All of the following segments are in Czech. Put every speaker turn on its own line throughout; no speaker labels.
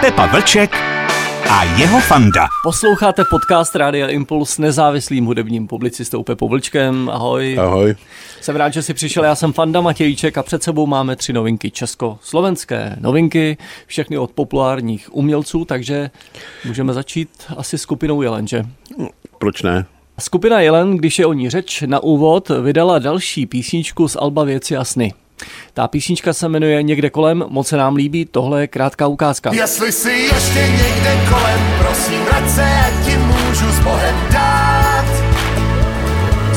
Pepa Vlček a jeho fanda.
Posloucháte podcast Rádia Impuls s nezávislým hudebním publicistou Pepou Vlčkem. Ahoj.
Ahoj.
Jsem rád, že jsi přišel. Já jsem Fanda Matějíček a před sebou máme tři novinky česko-slovenské novinky, všechny od populárních umělců, takže můžeme začít asi skupinou Jelen, že?
Proč ne?
Skupina Jelen, když je o ní řeč na úvod, vydala další písničku z Alba Věci a sny. Ta písnička se jmenuje Někde kolem, moc se nám líbí, tohle je krátká ukázka.
Jestli si ještě někde kolem, prosím, vrať se, ať ti můžu s Bohem dát.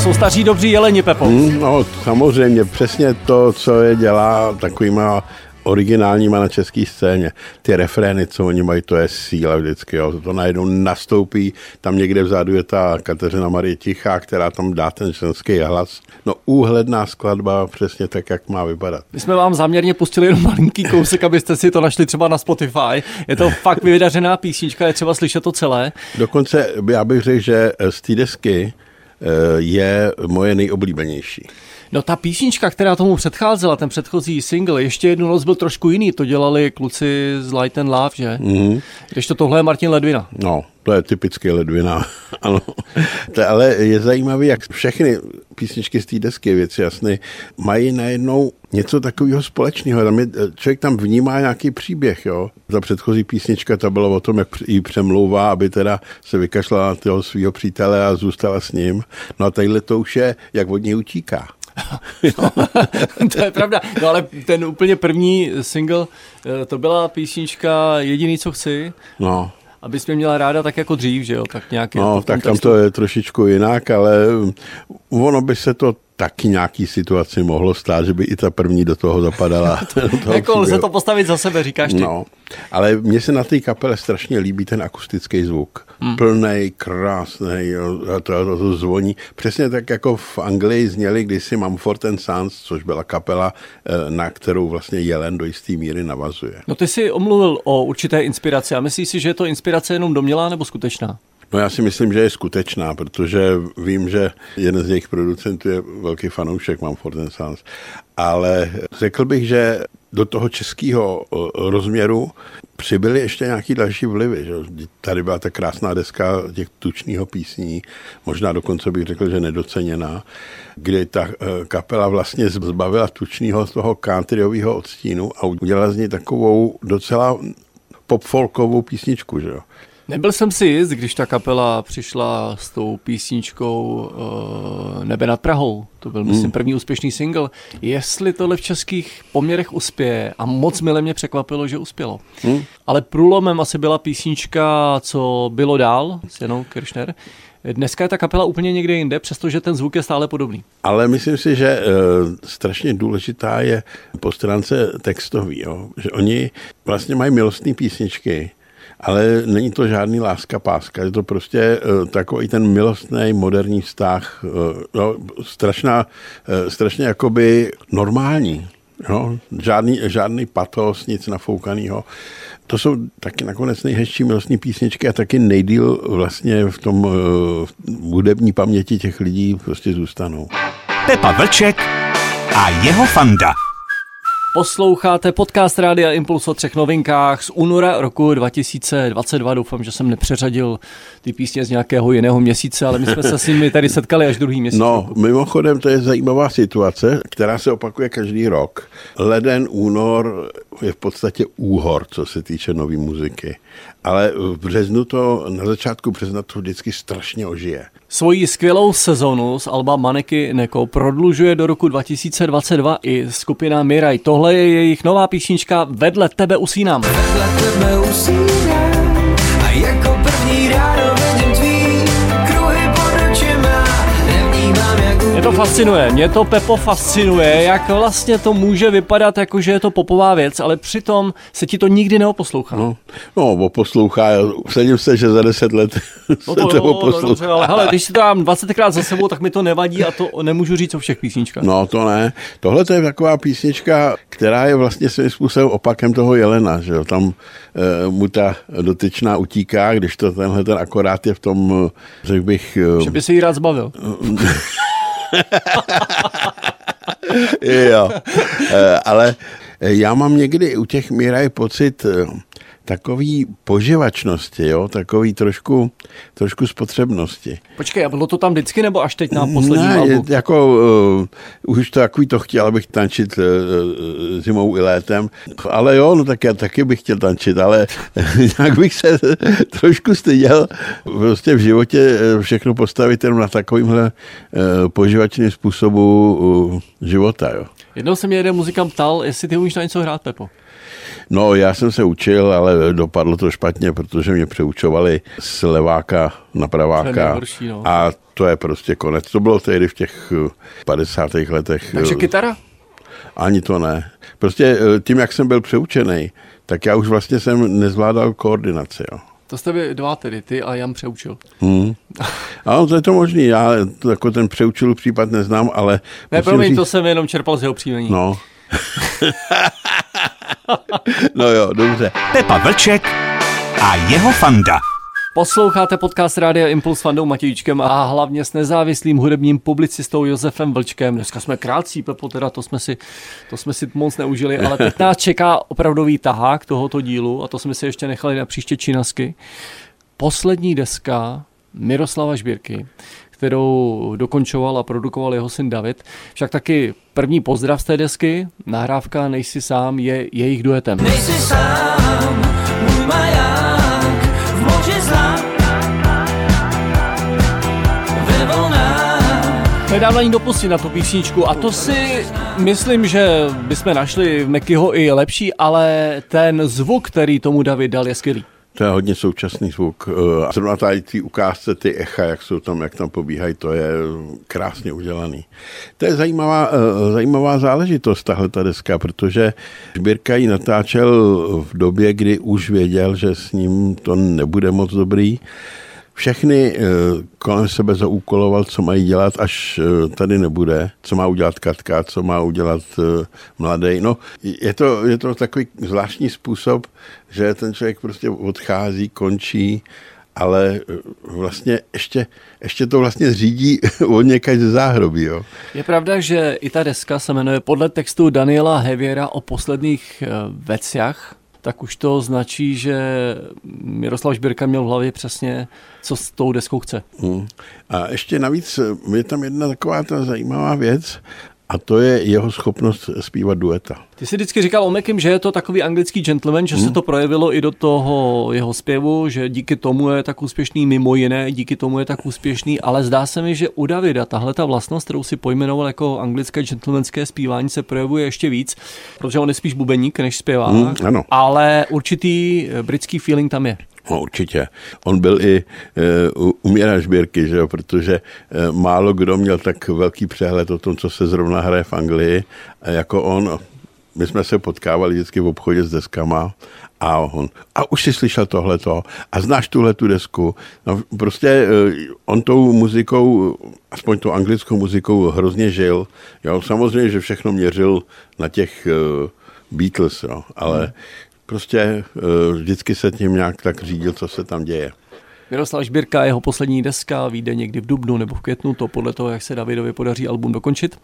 Jsou staří dobří jeleni, Pepo.
Hm, No, samozřejmě, přesně to, co je dělá takovýma originálníma na české scéně. Ty refrény, co oni mají, to je síla vždycky. Jo. To najednou nastoupí, tam někde vzadu je ta Kateřina Marie Tichá, která tam dá ten ženský hlas. No úhledná skladba, přesně tak, jak má vypadat.
My jsme vám záměrně pustili jenom malinký kousek, abyste si to našli třeba na Spotify. Je to fakt vydařená písnička, je třeba slyšet to celé.
Dokonce já bych řekl, že z té desky eh, je moje nejoblíbenější.
No ta písnička, která tomu předcházela, ten předchozí single, ještě jednu noc byl trošku jiný, to dělali kluci z Light and Love, že? Mm-hmm. Když to tohle je Martin Ledvina.
No, to je typicky ledvina, ano. To, ale je zajímavé, jak všechny písničky z té desky, věci jasny, mají najednou něco takového společného. Tam je, člověk tam vnímá nějaký příběh, jo. Ta předchozí písnička, ta byla o tom, jak jí přemlouvá, aby teda se vykašlala na toho svého přítele a zůstala s ním. No a tadyhle to už je, jak od něj utíká.
to je pravda. No ale ten úplně první single, eh, to byla písnička Jediný, co chci.
No,
Abys mě měla ráda tak jako dřív, že jo? Tak nějak
No,
tom
tak tam to je trošičku jinak, ale ono by se to taky nějaký situaci mohlo stát, že by i ta první do toho zapadala. do toho
Jako lze to postavit za sebe, říkáš ty.
No, ale mně se na té kapele strašně líbí ten akustický zvuk. Hmm. Plnej, krásný, to, to, to zvoní. Přesně tak, jako v Anglii zněli kdysi Mumford and Sons, což byla kapela, eh, na kterou vlastně Jelen do jisté míry navazuje.
No ty jsi omluvil o určité inspiraci a myslíš si, že je to inspirace jenom domělá nebo skutečná?
No já si myslím, že je skutečná, protože vím, že jeden z jejich producentů je velký fanoušek Mumford and Sons, ale řekl bych, že do toho českého eh, rozměru přibyly ještě nějaký další vlivy. Že? Tady byla ta krásná deska těch tučného písní, možná dokonce bych řekl, že nedoceněná, kdy ta eh, kapela vlastně zbavila tučného z toho countryového odstínu a udělala z ní takovou docela pop-folkovou písničku. Že? jo.
Nebyl jsem si jist, když ta kapela přišla s tou písničkou uh, Nebe nad Prahou. To byl, myslím, první úspěšný single. Jestli tohle v českých poměrech uspěje. A moc mile mě překvapilo, že uspělo. Hmm. Ale průlomem asi byla písnička, co bylo dál s Janou Kiršner. Dneska je ta kapela úplně někde jinde, přestože ten zvuk je stále podobný.
Ale myslím si, že e, strašně důležitá je po stránce textový, jo? že oni vlastně mají milostné písničky, ale není to žádný láska páska, je to prostě e, takový ten milostný moderní vztah, e, no, strašná, e, strašně jakoby normální. Jo? Žádný, žádný patos, nic nafoukanýho. To jsou taky nakonec nejhezčí milostní písničky a taky nejdíl vlastně v tom v hudební paměti těch lidí prostě zůstanou.
Pepa Vlček a jeho fanda.
Posloucháte podcast Rádia Impuls o třech novinkách z února roku 2022. Doufám, že jsem nepřeřadil ty písně z nějakého jiného měsíce, ale my jsme se s nimi tady setkali až druhý měsíc.
No, mimochodem, to je zajímavá situace, která se opakuje každý rok. Leden, únor je v podstatě úhor, co se týče nové muziky. Ale v březnu to, na začátku března to vždycky strašně ožije.
Svoji skvělou sezonu z Alba Maniky Neko prodlužuje do roku 2022 i skupina Miraj. Tohle je jejich nová písnička Vedle tebe usínám.
Vedle tebe usínám
to fascinuje, mě to Pepo fascinuje, jak vlastně to může vypadat, jako že je to popová věc, ale přitom se ti to nikdy neoposlouchá.
No, no poslouchá, vsadím se, že za deset let se
No
to,
to,
toho
no,
poslouchá.
dobře, ale hele, když si to dám 20krát za sebou, tak mi to nevadí a to nemůžu říct o všech písničkách.
No to ne. Tohle to je taková písnička, která je vlastně svým způsobem opakem toho Jelena, že jo. Tam e, mu ta dotyčná utíká, když to tenhle ten akorát je v tom, eh, řekl bych, eh,
Že by se jí rád zbavil.
jo. E, ale já mám někdy u těch Miraj pocit, eh, takový poživačnosti, jo, takový trošku, trošku spotřebnosti.
Počkej, a bylo to tam vždycky nebo až teď na poslední
ne,
albu?
jako uh, už to takový to chtěl, abych tančit uh, zimou i létem, ale jo, no tak já taky bych chtěl tančit, ale nějak bych se trošku styděl prostě v životě eh, všechno postavit jenom na takovýmhle uh, poživačným způsobu uh, života, jo.
Jednou se mě jeden muzikant ptal, jestli ty umíš na něco hrát, Pepo.
No, já jsem se učil, ale dopadlo to špatně, protože mě přeučovali z leváka na praváka.
nejhorší, no.
A to je prostě konec. To bylo tehdy v těch eh, 50. letech.
Takže
eh,
kytara?
Ani to ne. Prostě eh, tím, jak jsem byl přeučený, tak já už vlastně jsem nezvládal koordinaci. Jo.
To jste vy dva tedy, ty a Jan přeučil.
Hmm. Ano, to je to možný. Já jako ten přeučil případ neznám, ale...
Ne, promiň,
říct-
to jsem jenom čerpal z jeho příjmení.
No. no jo, dobře.
Pepa Vlček a jeho fanda.
Posloucháte podcast Rádia Impuls s Fandou Matějíčkem a hlavně s nezávislým hudebním publicistou Josefem Vlčkem. Dneska jsme krátcí, Pepo, teda to jsme si, to jsme si moc neužili, ale teď nás čeká opravdový tahák tohoto dílu a to jsme si ještě nechali na příště činasky. Poslední deska Miroslava Žbírky, kterou dokončoval a produkoval jeho syn David. Však taky první pozdrav z té desky, nahrávka Nejsi sám je jejich duetem.
Nejsi sám, můj maják v moři zla. Ve
na ní dopustit na tu písničku a to si myslím, že bychom našli v Mekyho i lepší, ale ten zvuk, který tomu David dal, je skvělý.
To je hodně současný zvuk. A zrovna tady ty ukázce, ty echa, jak jsou tam, jak tam pobíhají, to je krásně udělaný. To je zajímavá, eh, zajímavá záležitost, tahle ta deska, protože Šbírka ji natáčel v době, kdy už věděl, že s ním to nebude moc dobrý. Všechny eh, kolem sebe zaúkoloval, co mají dělat, až eh, tady nebude, co má udělat Katka, co má udělat eh, mladý. No, je to, je to takový zvláštní způsob, že ten člověk prostě odchází, končí, ale vlastně ještě, ještě to vlastně řídí od někaď ze záhrobí. Jo.
Je pravda, že i ta deska se jmenuje podle textu Daniela Heviera o posledních veciach, tak už to značí, že Miroslav Žbírka měl v hlavě přesně, co s tou deskou chce.
Hmm. A ještě navíc je tam jedna taková ta zajímavá věc, a to je jeho schopnost zpívat dueta.
Ty jsi vždycky říkal o Mekim, že je to takový anglický gentleman, že se to projevilo i do toho jeho zpěvu, že díky tomu je tak úspěšný, mimo jiné, díky tomu je tak úspěšný, ale zdá se mi, že u Davida tahle ta vlastnost, kterou si pojmenoval jako anglické gentlemanské zpívání, se projevuje ještě víc, protože on je spíš bubeník než zpěvák,
Mm, ano.
ale určitý eh, britský feeling tam je.
No, určitě. On byl i uh, u Míra Žbírky, že jo, protože uh, málo kdo měl tak velký přehled o tom, co se zrovna hraje v Anglii, jako on. My jsme se potkávali vždycky v obchodě s deskama a on, a už jsi slyšel tohleto a znáš tuhle tu desku. No, prostě uh, on tou muzikou, aspoň tou anglickou muzikou hrozně žil. Jo, samozřejmě, že všechno měřil na těch uh, Beatles, jo, ale prostě eh, vždycky se tím nějak tak řídil, co se tam děje.
Miroslav Žbírka, jeho poslední deska vyjde někdy v dubnu nebo v květnu, to podle toho, jak se Davidovi podaří album dokončit.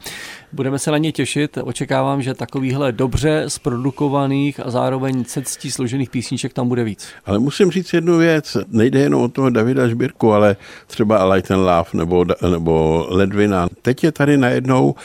Budeme se na ně těšit, očekávám, že takovýchhle dobře zprodukovaných a zároveň se ctí složených písniček tam bude víc.
Ale musím říct jednu věc, nejde jenom o toho Davida Žbírku, ale třeba Light and Love nebo, nebo Ledvina. Teď je tady najednou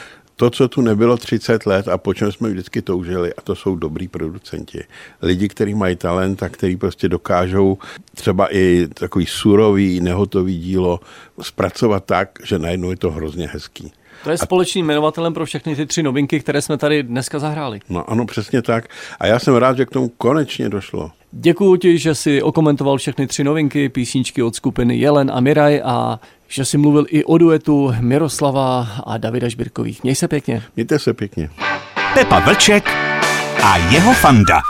to, co tu nebylo 30 let a po čem jsme vždycky toužili, a to jsou dobrý producenti. Lidi, kteří mají talent a kteří prostě dokážou třeba i takový surový, nehotový dílo zpracovat tak, že najednou je to hrozně hezký.
To je společným jmenovatelem pro všechny ty tři novinky, které jsme tady dneska zahráli.
No ano, přesně tak. A já jsem rád, že k tomu konečně došlo.
Děkuji ti, že si okomentoval všechny tři novinky, písničky od skupiny Jelen a Miraj a že si mluvil i o duetu Miroslava a Davida Žbírkových. Měj se pěkně.
Mějte se pěkně.
Pepa Vlček a jeho fanda.